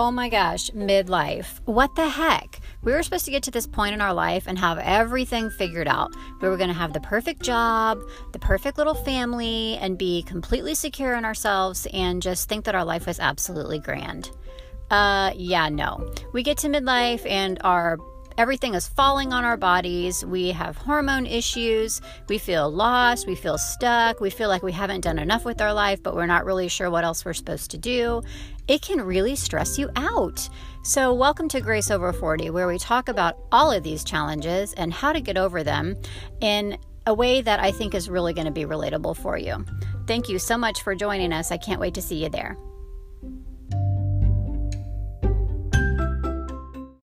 Oh my gosh, midlife. What the heck? We were supposed to get to this point in our life and have everything figured out. We were going to have the perfect job, the perfect little family, and be completely secure in ourselves and just think that our life was absolutely grand. Uh, yeah, no. We get to midlife and our everything is falling on our bodies. We have hormone issues. We feel lost. We feel stuck. We feel like we haven't done enough with our life, but we're not really sure what else we're supposed to do. It can really stress you out. So, welcome to Grace Over 40, where we talk about all of these challenges and how to get over them in a way that I think is really going to be relatable for you. Thank you so much for joining us. I can't wait to see you there.